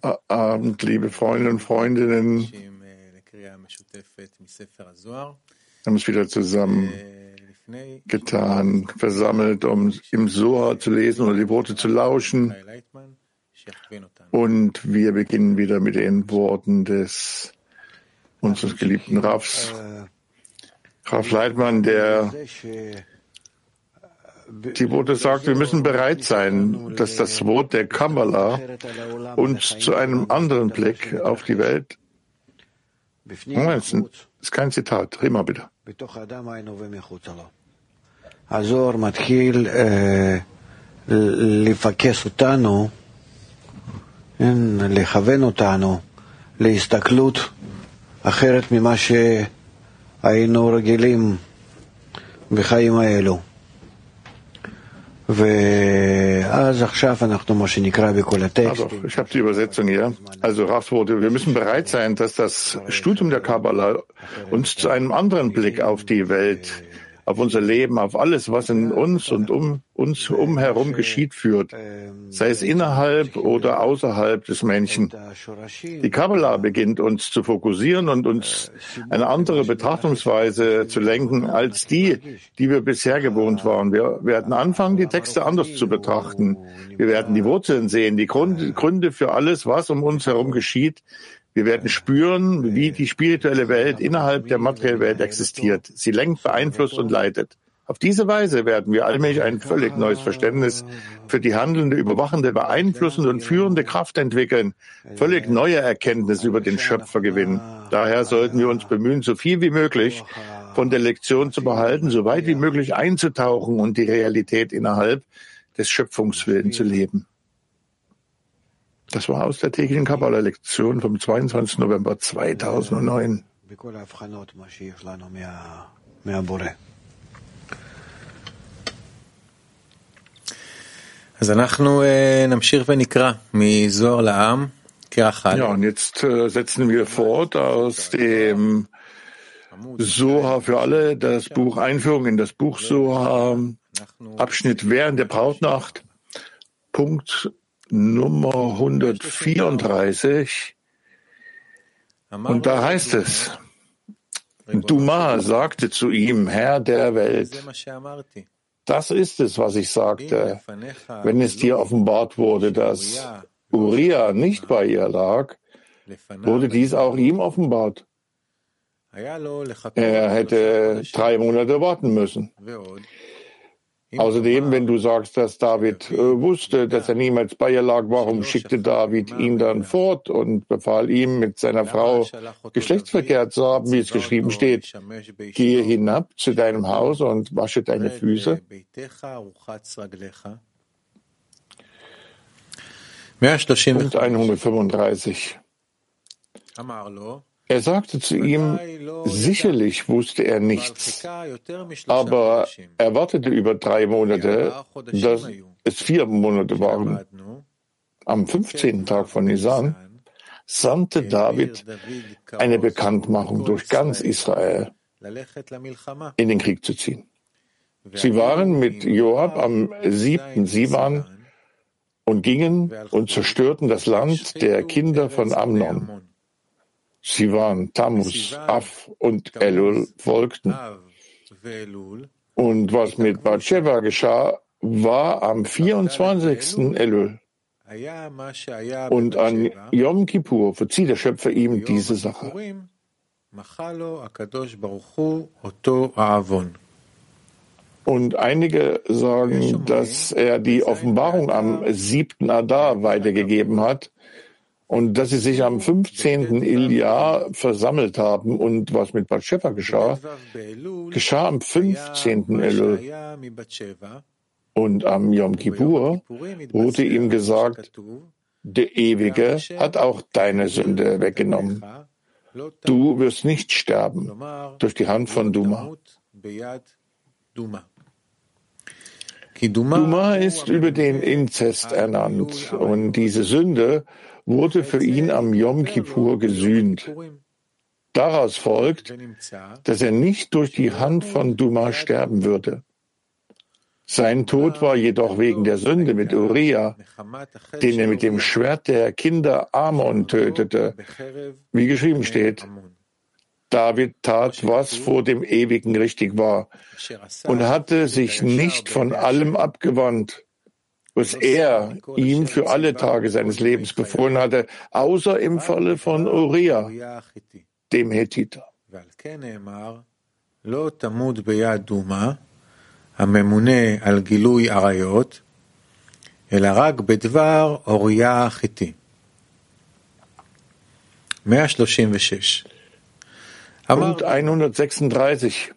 Guten Abend, liebe Freunde und Freundinnen. Wir haben uns wieder zusammen getan, versammelt, um im Soa zu lesen oder die Worte zu lauschen. Und wir beginnen wieder mit den Worten des unseres geliebten Raffs, Raff Leitmann, der die Worte sagt, wir müssen bereit sein, dass das Wort der Kabbalah uns zu einem anderen Blick auf die Welt. Moment, das ist kein Zitat. Rima bitte. הזוהר מתחיל לפקס אותנו, לכוון אותנו להסתכלות אחרת ממה שהיינו רגילים בחיים האלו. Also, ich habe die Übersetzung hier. Also Raff wurde, wir müssen bereit sein, dass das Studium der Kabbalah uns zu einem anderen Blick auf die Welt auf unser Leben, auf alles, was in uns und um uns umherum geschieht, führt, sei es innerhalb oder außerhalb des Menschen. Die Kabbalah beginnt uns zu fokussieren und uns eine andere Betrachtungsweise zu lenken als die, die wir bisher gewohnt waren. Wir werden anfangen, die Texte anders zu betrachten. Wir werden die Wurzeln sehen, die Gründe für alles, was um uns herum geschieht, wir werden spüren, wie die spirituelle Welt innerhalb der materiellen Welt existiert. Sie lenkt, beeinflusst und leitet. Auf diese Weise werden wir allmählich ein völlig neues Verständnis für die handelnde, überwachende, beeinflussende und führende Kraft entwickeln, völlig neue Erkenntnisse über den Schöpfer gewinnen. Daher sollten wir uns bemühen, so viel wie möglich von der Lektion zu behalten, so weit wie möglich einzutauchen und die Realität innerhalb des Schöpfungswillens zu leben. Das war aus der täglichen Kabbalah-Lektion vom 22. November 2009. Ja, und jetzt äh, setzen wir fort aus dem Soha für alle, das Buch Einführung in das Buch Soha, Abschnitt während der Brautnacht, Punkt Nummer 134. Und da heißt es, Duma sagte zu ihm, Herr der Welt, das ist es, was ich sagte, wenn es dir offenbart wurde, dass Uriah nicht bei ihr lag, wurde dies auch ihm offenbart. Er hätte drei Monate warten müssen. Außerdem, wenn du sagst, dass David äh, wusste, dass er niemals bei ihr lag, warum schickte David ihn dann fort und befahl ihm, mit seiner Frau Geschlechtsverkehr zu haben, wie es geschrieben steht? Gehe hinab zu deinem Haus und wasche deine Füße. Punkt 135. Er sagte zu ihm, sicherlich wusste er nichts, aber er wartete über drei Monate, dass es vier Monate waren. Am 15. Tag von Nisan sandte David eine Bekanntmachung durch ganz Israel, in den Krieg zu ziehen. Sie waren mit Joab am siebten Sivan und gingen und zerstörten das Land der Kinder von Amnon. Sie waren Tammuz, Af und Elul folgten. Und was mit Bathsheba geschah, war am 24. Elul. Und an Yom Kippur verzieh der Schöpfer ihm diese Sache. Und einige sagen, dass er die Offenbarung am siebten Adar weitergegeben hat, und dass sie sich am 15. Ilja versammelt haben und was mit Batsheva geschah, geschah am 15. Elul. Und am Yom Kippur wurde ihm gesagt, der Ewige hat auch deine Sünde weggenommen. Du wirst nicht sterben durch die Hand von Duma. Duma ist über den Inzest ernannt und diese Sünde wurde für ihn am Yom Kippur gesühnt. Daraus folgt, dass er nicht durch die Hand von Duma sterben würde. Sein Tod war jedoch wegen der Sünde mit Uriah, den er mit dem Schwert der Kinder Amon tötete, wie geschrieben steht. David tat, was vor dem Ewigen richtig war und hatte sich nicht von allem abgewandt, was er ihm für alle Tage seines Lebens befohlen hatte, außer im Falle von Uriah, dem Hethiter. הממונה על גילוי עריות, אלא רק בדבר אוריה החיתי. 136 Punkt 136.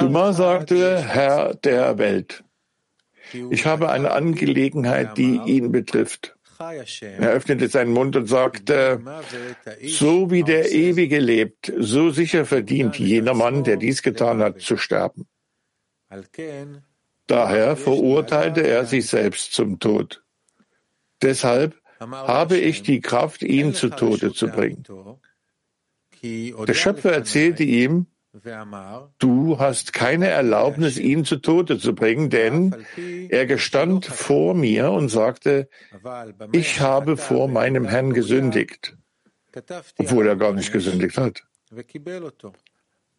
Dumar sagte, Herr der Welt, ich habe eine Angelegenheit, die ihn betrifft. Er öffnete seinen Mund und sagte, so wie der Ewige lebt, so sicher verdient jener Mann, der dies getan hat, zu sterben. Daher verurteilte er sich selbst zum Tod. Deshalb habe ich die Kraft, ihn zu Tode zu bringen. Der Schöpfer erzählte ihm, du hast keine Erlaubnis, ihn zu Tode zu bringen, denn er gestand vor mir und sagte, ich habe vor meinem Herrn gesündigt, obwohl er gar nicht gesündigt hat.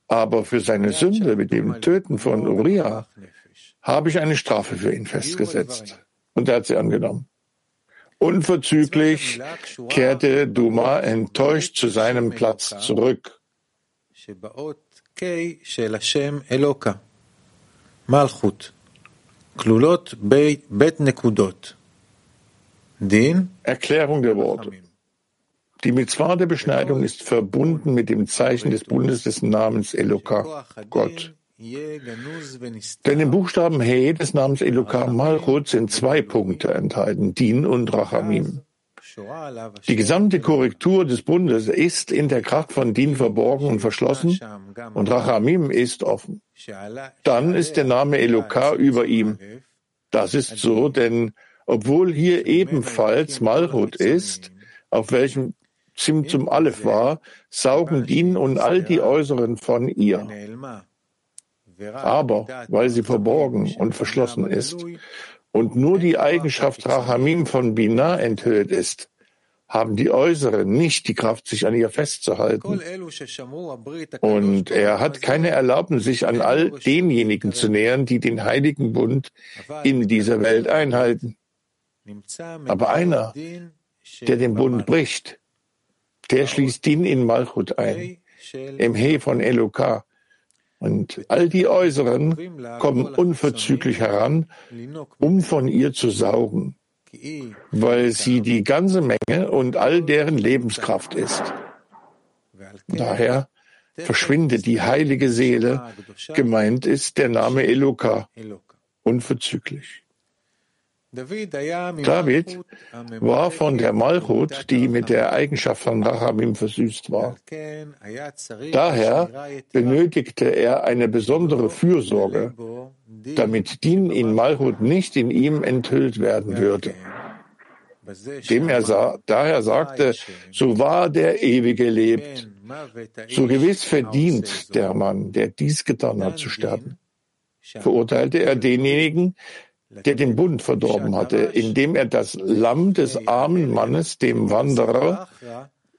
Aber für seine Sünde mit dem Töten von Uriah habe ich eine Strafe für ihn festgesetzt. Und er hat sie angenommen. Unverzüglich kehrte Duma enttäuscht zu seinem Platz zurück. Erklärung der Worte. Die Mitzvah der Beschneidung ist verbunden mit dem Zeichen des Bundes des Namens Eloka, Gott. Denn im Buchstaben He des Namens Elokam Malchut sind zwei Punkte enthalten, Din und Rachamim. Die gesamte Korrektur des Bundes ist in der Kraft von Din verborgen und verschlossen und Rachamim ist offen. Dann ist der Name Elokar über ihm. Das ist so, denn obwohl hier ebenfalls Malchut ist, auf welchem Zimtzum Aleph war, saugen Din und all die Äußeren von ihr. Aber weil sie verborgen und verschlossen ist und nur die Eigenschaft Rachamim von Bina enthüllt ist, haben die Äußeren nicht die Kraft, sich an ihr festzuhalten. Und er hat keine Erlaubnis, sich an all denjenigen zu nähern, die den heiligen Bund in dieser Welt einhalten. Aber einer, der den Bund bricht, der schließt ihn in Malchut ein, im He von Elokar, und all die Äußeren kommen unverzüglich heran, um von ihr zu saugen, weil sie die ganze Menge und all deren Lebenskraft ist. Daher verschwindet die heilige Seele, gemeint ist der Name Eloka, unverzüglich. David war von der Malchut, die mit der Eigenschaft von Rachamim versüßt war. Daher benötigte er eine besondere Fürsorge, damit Din in Malchut nicht in ihm enthüllt werden würde. Dem er sah, daher sagte, so wahr der Ewige lebt, so gewiss verdient der Mann, der dies getan hat, zu sterben. Verurteilte er denjenigen, der den Bund verdorben hatte, indem er das Lamm des armen Mannes dem Wanderer,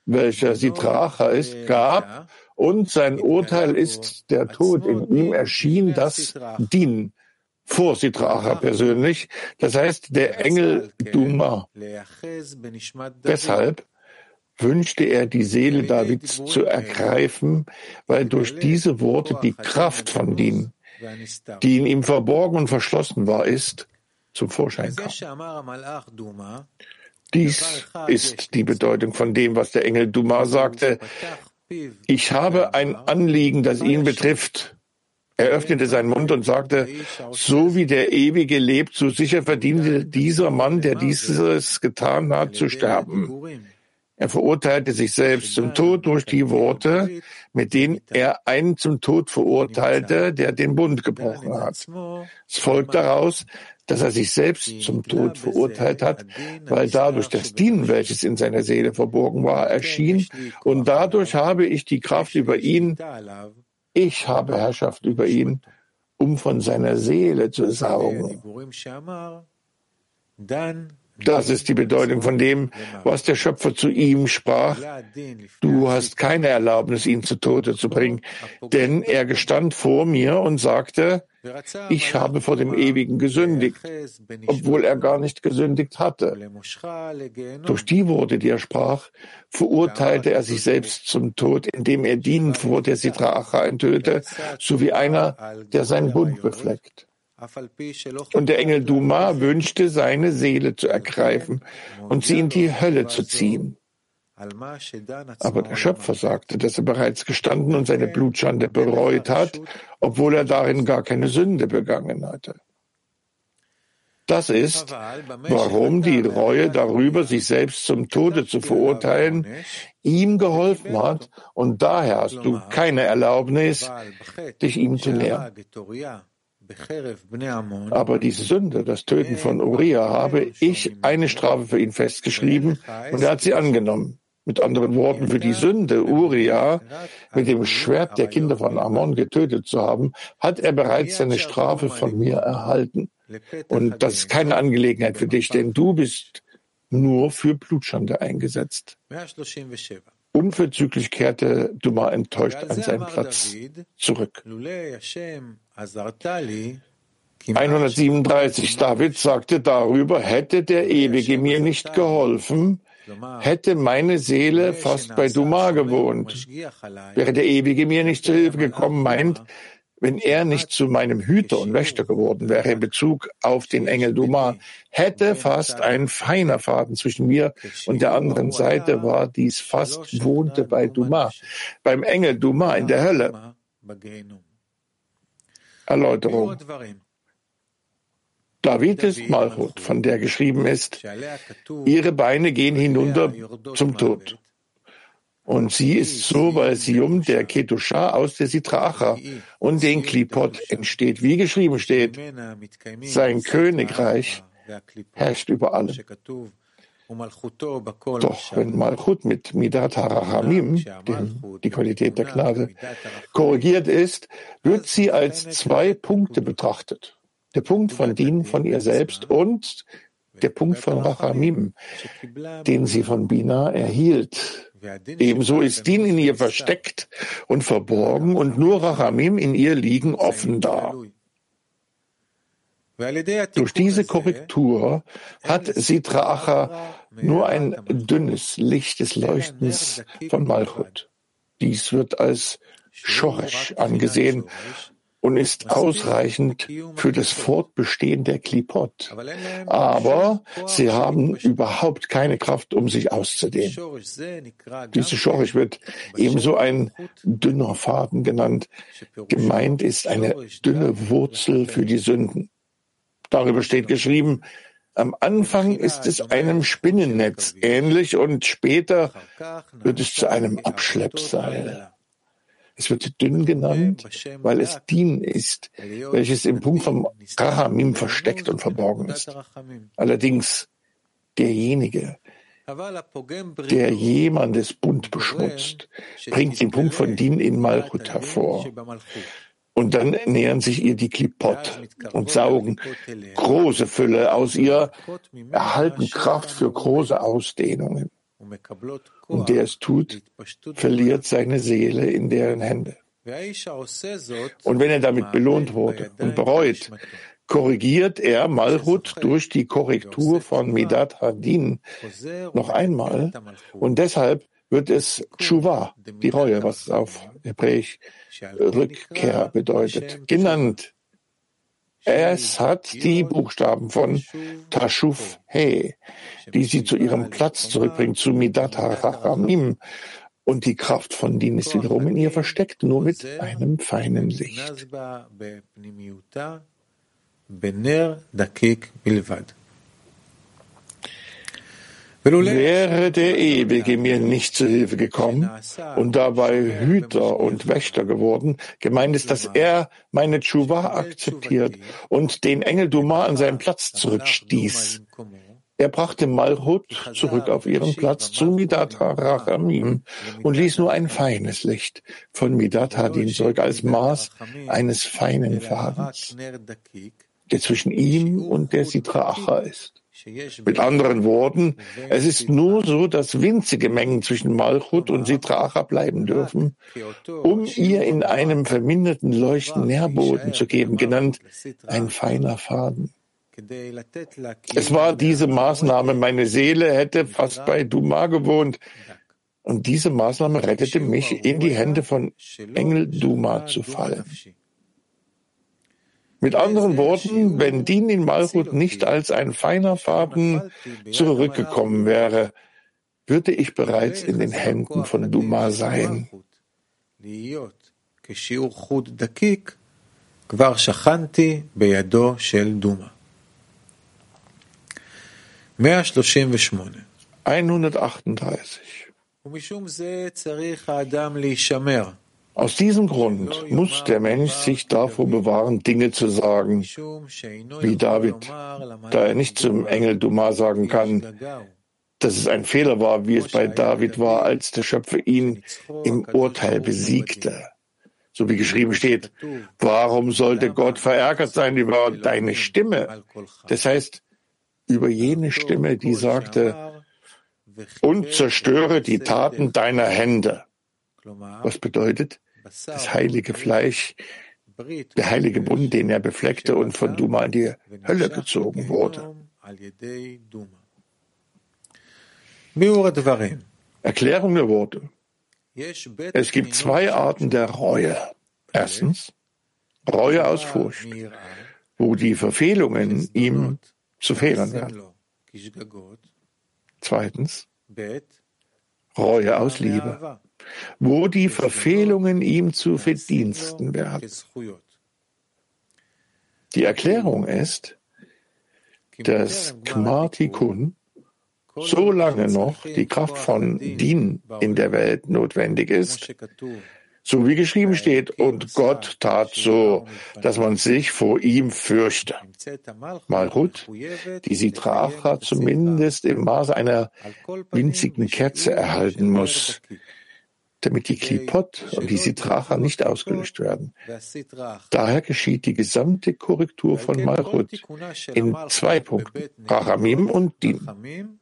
welcher Sitracha ist, gab, und sein Urteil ist der Tod. In ihm erschien das Din vor Sitracha persönlich, das heißt der Engel Duma. Deshalb wünschte er, die Seele Davids zu ergreifen, weil durch diese Worte die Kraft von Din die in ihm verborgen und verschlossen war, ist, zum Vorschein kam. Dies ist die Bedeutung von dem, was der Engel Duma sagte. Ich habe ein Anliegen, das ihn betrifft. Er öffnete seinen Mund und sagte, so wie der Ewige lebt, so sicher verdiente dieser Mann, der dieses getan hat, zu sterben. Er verurteilte sich selbst zum Tod durch die Worte, mit denen er einen zum Tod verurteilte, der den Bund gebrochen hat. Es folgt daraus, dass er sich selbst zum Tod verurteilt hat, weil dadurch das Dienen, welches in seiner Seele verborgen war, erschien, und dadurch habe ich die Kraft über ihn, ich habe Herrschaft über ihn, um von seiner Seele zu saugen. Das ist die Bedeutung von dem, was der Schöpfer zu ihm sprach. Du hast keine Erlaubnis, ihn zu Tode zu bringen, denn er gestand vor mir und sagte, ich habe vor dem Ewigen gesündigt, obwohl er gar nicht gesündigt hatte. Durch die Worte, die er sprach, verurteilte er sich selbst zum Tod, indem er dienen vor der Sitra Acha enthüllte, so wie einer, der seinen Bund befleckt. Und der Engel Duma wünschte, seine Seele zu ergreifen und sie in die Hölle zu ziehen. Aber der Schöpfer sagte, dass er bereits gestanden und seine Blutschande bereut hat, obwohl er darin gar keine Sünde begangen hatte. Das ist, warum die Reue darüber, sich selbst zum Tode zu verurteilen, ihm geholfen hat und daher hast du keine Erlaubnis, dich ihm zu nähern. Aber diese Sünde, das Töten von Uriah, habe ich eine Strafe für ihn festgeschrieben und er hat sie angenommen. Mit anderen Worten, für die Sünde, Uriah mit dem Schwert der Kinder von Ammon getötet zu haben, hat er bereits seine Strafe von mir erhalten. Und das ist keine Angelegenheit für dich, denn du bist nur für Blutschande eingesetzt. Unverzüglich kehrte Duma enttäuscht an seinen Platz zurück. 137. David sagte darüber, hätte der Ewige mir nicht geholfen, hätte meine Seele fast bei Duma gewohnt. Wäre der Ewige mir nicht zu Hilfe gekommen, meint, wenn er nicht zu meinem Hüter und Wächter geworden wäre in Bezug auf den Engel Duma, hätte fast ein feiner Faden zwischen mir und der anderen Seite war dies fast wohnte bei Duma, beim Engel Duma in der Hölle. Erläuterung. David ist Malchut, von der geschrieben ist, ihre Beine gehen hinunter zum Tod. Und sie ist so, weil sie um der Ketusha aus der Sitraacha und den Klipot entsteht, wie geschrieben steht, sein Königreich herrscht über allem. Doch wenn Malchut mit Midat Harachamim, die Qualität der Gnade, korrigiert ist, wird sie als zwei Punkte betrachtet. Der Punkt von Din von ihr selbst und der Punkt von Rachamim, den sie von Bina erhielt. Ebenso ist Din in ihr versteckt und verborgen und nur Rachamim in ihr liegen offen da. Durch diese Korrektur hat Sitra Acha nur ein dünnes Licht des Leuchtens von Malchut. Dies wird als Shoresh angesehen und ist ausreichend für das Fortbestehen der Klipot. Aber sie haben überhaupt keine Kraft, um sich auszudehnen. Diese Schorisch wird ebenso ein dünner Faden genannt. Gemeint ist eine dünne Wurzel für die Sünden. Darüber steht geschrieben, am Anfang ist es einem Spinnennetz ähnlich und später wird es zu einem Abschleppseil. Es wird dünn genannt, weil es Din ist, welches im Punkt vom Rahamim versteckt und verborgen ist. Allerdings derjenige, der jemandes Bund beschmutzt, bringt den Punkt von Din in Malchut hervor. Und dann nähern sich ihr die Klipot und saugen große Fülle aus ihr, erhalten Kraft für große Ausdehnungen. Und der es tut, verliert seine Seele in deren Hände. Und wenn er damit belohnt wurde und bereut, korrigiert er Malhut durch die Korrektur von Midat Hadin noch einmal. Und deshalb wird es Tshuva, die Reue, was auf Hebräisch Rückkehr bedeutet, genannt. Es hat die Buchstaben von Tashuf He, die sie zu ihrem Platz zurückbringt, zu Midat HaRachamim. Und die Kraft von Din ist wiederum in ihr versteckt, nur mit einem feinen Licht. Wäre der Ewige mir nicht zu Hilfe gekommen und dabei Hüter und Wächter geworden, gemeint ist, dass er meine Tshuva akzeptiert und den Engel Duma an seinen Platz zurückstieß, Er brachte Malchut zurück auf ihren Platz zu Midat HaRachamim und ließ nur ein feines Licht von Midat Hadin zurück als Maß eines feinen Fadens, der zwischen ihm und der Sitra Acha ist. Mit anderen Worten, es ist nur so, dass winzige Mengen zwischen Malchut und Sitra Acha bleiben dürfen, um ihr in einem verminderten Leuchten Nährboden zu geben, genannt ein feiner Faden. Es war diese Maßnahme, meine Seele hätte fast bei Duma gewohnt. Und diese Maßnahme rettete mich, in die Hände von Engel Duma zu fallen. Mit anderen Worten, wenn Din in Malchut nicht als ein feiner Faden zurückgekommen wäre, würde ich bereits in den Händen von Duma sein. כבר שכנתי בידו של דומה. 138. 138. Aus diesem Grund muss der Mensch sich davor bewahren, Dinge zu sagen, wie David, da er nicht zum Engel Duma sagen kann, dass es ein Fehler war, wie es bei David war, als der Schöpfer ihn im Urteil besiegte. So wie geschrieben steht, warum sollte Gott verärgert sein über deine Stimme? Das heißt, über jene Stimme, die sagte, und zerstöre die Taten deiner Hände. Was bedeutet, das heilige Fleisch, der heilige Bund, den er befleckte und von Duma in die Hölle gezogen wurde. Erklärung der Worte. Es gibt zwei Arten der Reue. Erstens, Reue aus Furcht, wo die Verfehlungen ihm zu Fehlern werden. Zweitens, Reue aus Liebe, wo die Verfehlungen ihm zu Verdiensten werden. Die Erklärung ist, dass Kmartikun so lange noch die Kraft von Din in der Welt notwendig ist, so wie geschrieben steht, und Gott tat so, dass man sich vor ihm fürchte. Malchut, die Sitracha zumindest im Maße einer winzigen Kerze erhalten muss, damit die Klipot und die Sitracha nicht ausgelöscht werden. Daher geschieht die gesamte Korrektur von Malchut in zwei Punkten, Rachamim und Din.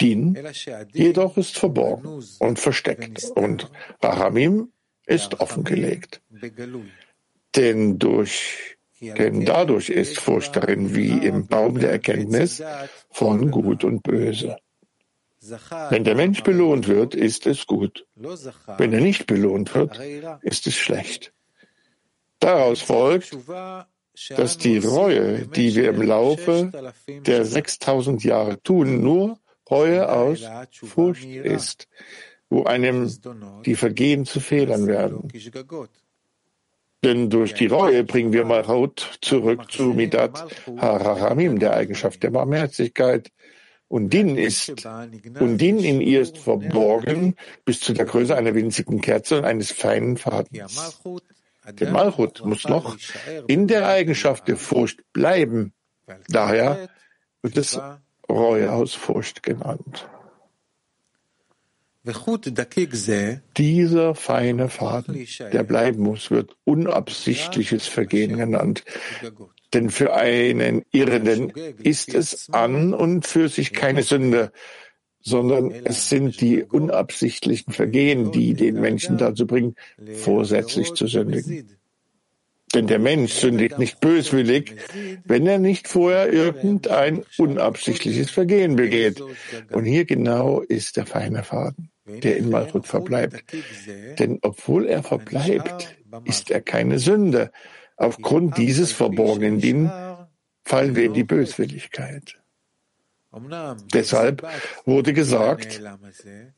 Din jedoch ist verborgen und versteckt und Rahamim ist offengelegt. Denn durch denn dadurch ist Furcht darin wie im Baum der Erkenntnis von Gut und Böse. Wenn der Mensch belohnt wird, ist es gut. Wenn er nicht belohnt wird, ist es schlecht. Daraus folgt, dass die Reue, die wir im Laufe der 6000 Jahre tun, nur Reue aus Furcht ist, wo einem die Vergehen zu Fehlern werden. Denn durch die Reue bringen wir Malchut zurück zu Midat Harahamim, der Eigenschaft der Barmherzigkeit. Und Din ist, und Din in ihr ist verborgen bis zu der Größe einer winzigen Kerze und eines feinen Fadens. Der Malchut muss noch in der Eigenschaft der Furcht bleiben. Daher wird es Reue aus Furcht genannt. Dieser feine Faden, der bleiben muss, wird unabsichtliches Vergehen genannt. Denn für einen Irrenden ist es an und für sich keine Sünde, sondern es sind die unabsichtlichen Vergehen, die den Menschen dazu bringen, vorsätzlich zu sündigen. Denn der Mensch sündigt nicht böswillig, wenn er nicht vorher irgendein unabsichtliches Vergehen begeht. Und hier genau ist der feine Faden, der in Malchut verbleibt. Denn obwohl er verbleibt, ist er keine Sünde. Aufgrund dieses verborgenen Din fallen wir in die Böswilligkeit. Deshalb wurde gesagt,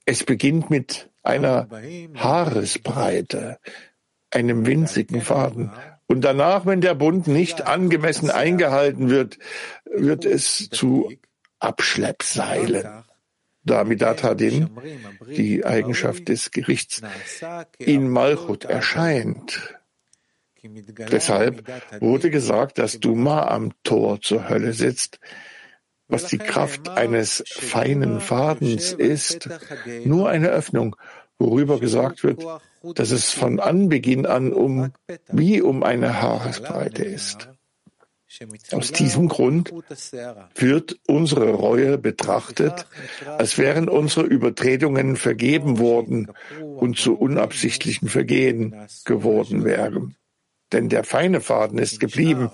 es beginnt mit einer Haaresbreite, einem winzigen Faden. und danach, wenn der Bund nicht angemessen eingehalten wird, wird es zu Abschleppseilen. Damidat Hadin, die Eigenschaft des Gerichts, in Malchut erscheint. Deshalb wurde gesagt, dass Duma am Tor zur Hölle sitzt, was die Kraft eines feinen Fadens ist, nur eine Öffnung, worüber gesagt wird, dass es von Anbeginn an um wie um eine Haaresbreite ist. Aus diesem Grund wird unsere Reue betrachtet, als wären unsere Übertretungen vergeben worden und zu unabsichtlichen Vergehen geworden wären. Denn der feine Faden ist geblieben.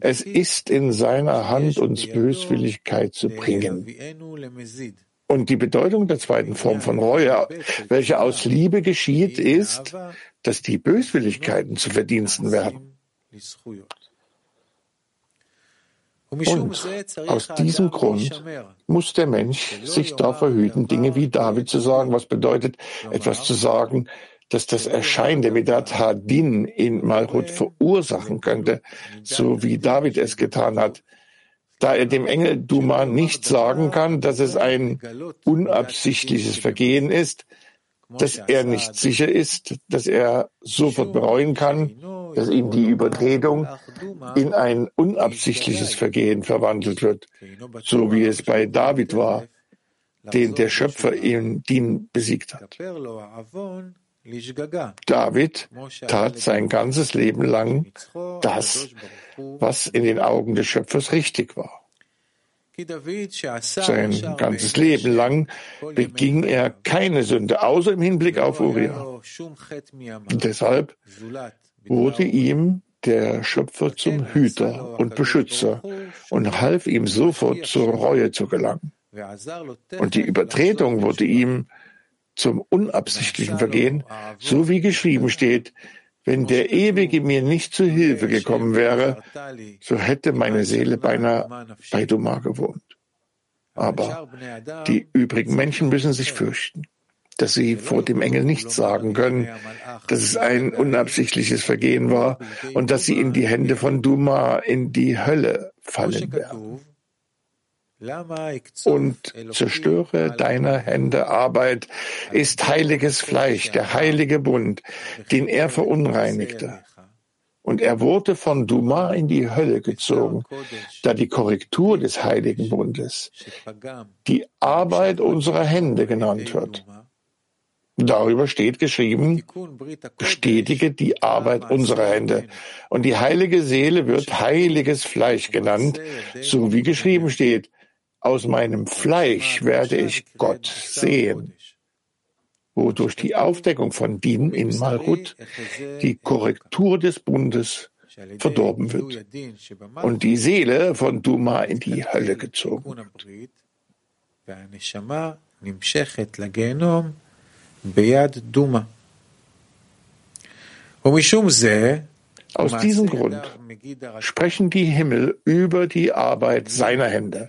Es ist in seiner Hand, uns Böswilligkeit zu bringen. Und die Bedeutung der zweiten Form von Reue, welche aus Liebe geschieht, ist, dass die Böswilligkeiten zu Verdiensten werden. Und aus diesem Grund muss der Mensch sich davor hüten, Dinge wie David zu sagen, was bedeutet, etwas zu sagen, dass das Erscheinen der Medat Hadin in Malchut verursachen könnte, so wie David es getan hat, da er dem Engel Duma nicht sagen kann, dass es ein unabsichtliches Vergehen ist, dass er nicht sicher ist, dass er sofort bereuen kann, dass ihm die Übertretung in ein unabsichtliches Vergehen verwandelt wird, so wie es bei David war, den der Schöpfer in Din besiegt hat. David tat sein ganzes Leben lang das, was in den Augen des Schöpfers richtig war. Sein ganzes Leben lang beging er keine Sünde, außer im Hinblick auf Uriah. Deshalb wurde ihm der Schöpfer zum Hüter und Beschützer und half ihm sofort zur Reue zu gelangen. Und die Übertretung wurde ihm zum unabsichtlichen Vergehen, so wie geschrieben steht, wenn der Ewige mir nicht zu Hilfe gekommen wäre, so hätte meine Seele beinahe bei Duma gewohnt. Aber die übrigen Menschen müssen sich fürchten, dass sie vor dem Engel nicht sagen können, dass es ein unabsichtliches Vergehen war und dass sie in die Hände von Duma in die Hölle fallen werden und zerstöre deiner Hände Arbeit, ist heiliges Fleisch, der heilige Bund, den er verunreinigte. Und er wurde von Duma in die Hölle gezogen, da die Korrektur des heiligen Bundes, die Arbeit unserer Hände genannt wird. Darüber steht geschrieben, bestätige die Arbeit unserer Hände. Und die heilige Seele wird heiliges Fleisch genannt, so wie geschrieben steht, aus meinem Fleisch werde ich Gott sehen, wodurch die Aufdeckung von Din in Malchut, die Korrektur des Bundes, verdorben wird und die Seele von Duma in die Hölle gezogen wird. Aus diesem Grund sprechen die Himmel über die Arbeit seiner Hände.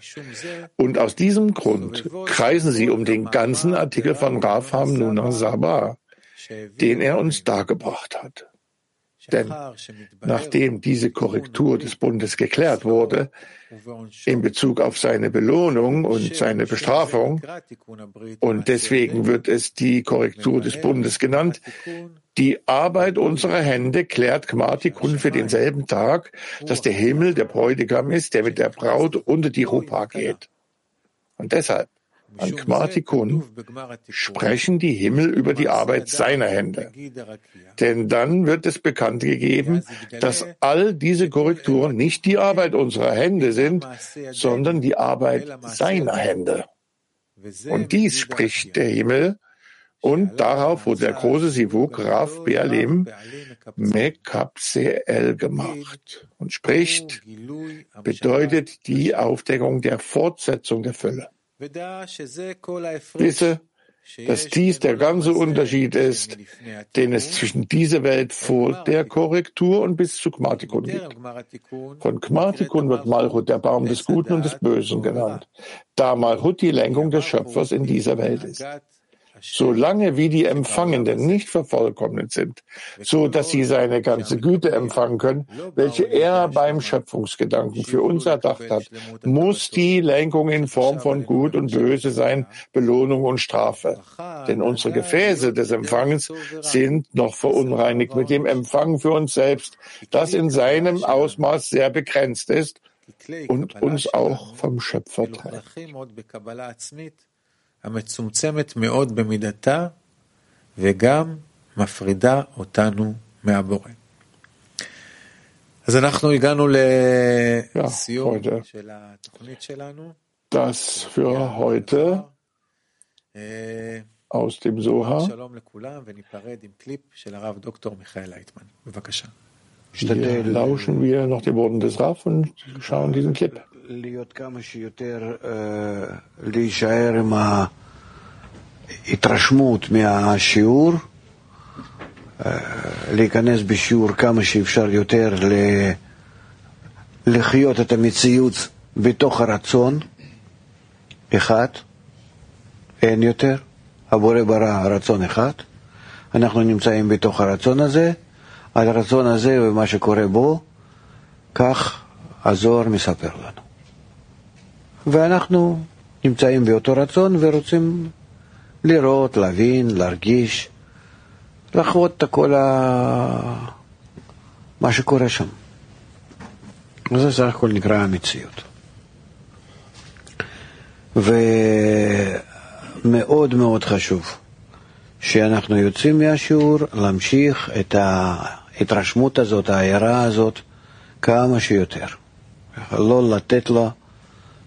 Und aus diesem Grund kreisen sie um den ganzen Artikel von Rafam Nuna Sabah, den er uns dargebracht hat. Denn nachdem diese Korrektur des Bundes geklärt wurde, in Bezug auf seine Belohnung und seine Bestrafung, und deswegen wird es die Korrektur des Bundes genannt, die Arbeit unserer Hände klärt Gmartikun für denselben Tag, dass der Himmel der Bräutigam ist, der mit der Braut unter die Rupa geht. Und deshalb an Gmartikun sprechen die Himmel über die Arbeit seiner Hände. Denn dann wird es bekannt gegeben, dass all diese Korrekturen nicht die Arbeit unserer Hände sind, sondern die Arbeit seiner Hände. Und dies spricht der Himmel, und darauf wurde der große Sivuk Rav Bealim Mekapseel gemacht und spricht, bedeutet die Aufdeckung der Fortsetzung der Fülle. Wisse, dass dies der ganze Unterschied ist, den es zwischen dieser Welt vor der Korrektur und bis zu Gmartikun gibt. Von Gmartikun wird Malchut der Baum des Guten und des Bösen genannt, da Malchut die Lenkung des Schöpfers in dieser Welt ist. Solange wie die Empfangenden nicht vervollkommnet sind, so dass sie seine ganze Güte empfangen können, welche er beim Schöpfungsgedanken für uns erdacht hat, muss die Lenkung in Form von Gut und Böse sein, Belohnung und Strafe. Denn unsere Gefäße des Empfangens sind noch verunreinigt mit dem Empfang für uns selbst, das in seinem Ausmaß sehr begrenzt ist und uns auch vom Schöpfer trennt. המצומצמת מאוד במידתה וגם מפרידה אותנו מהבורא. אז אנחנו הגענו לסיום של התוכנית שלנו. Das für heute aus dem Soha. שלום לכולם וניפרד עם קליפ של הרב דוקטור מיכאל לייטמן. בבקשה. Hier lauschen wir noch die Worten des Raff und schauen diesen Clip. להיות כמה שיותר להישאר עם ההתרשמות מהשיעור, להיכנס בשיעור כמה שאפשר יותר לחיות את המציאות בתוך הרצון, אחד, אין יותר, הבורא ברא רצון אחד, אנחנו נמצאים בתוך הרצון הזה, על הרצון הזה ומה שקורה בו, כך הזוהר מספר לנו. ואנחנו נמצאים באותו רצון ורוצים לראות, להבין, להרגיש, לחוות את כל ה... מה שקורה שם. וזה סך הכל נקרא המציאות. ומאוד מאוד חשוב שאנחנו יוצאים מהשיעור להמשיך את ההתרשמות הזאת, ההערה הזאת, כמה שיותר. לא לתת לה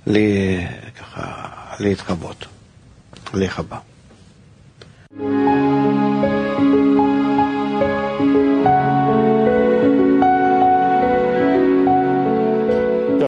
ככה ככה, להתרבות, להיחבא.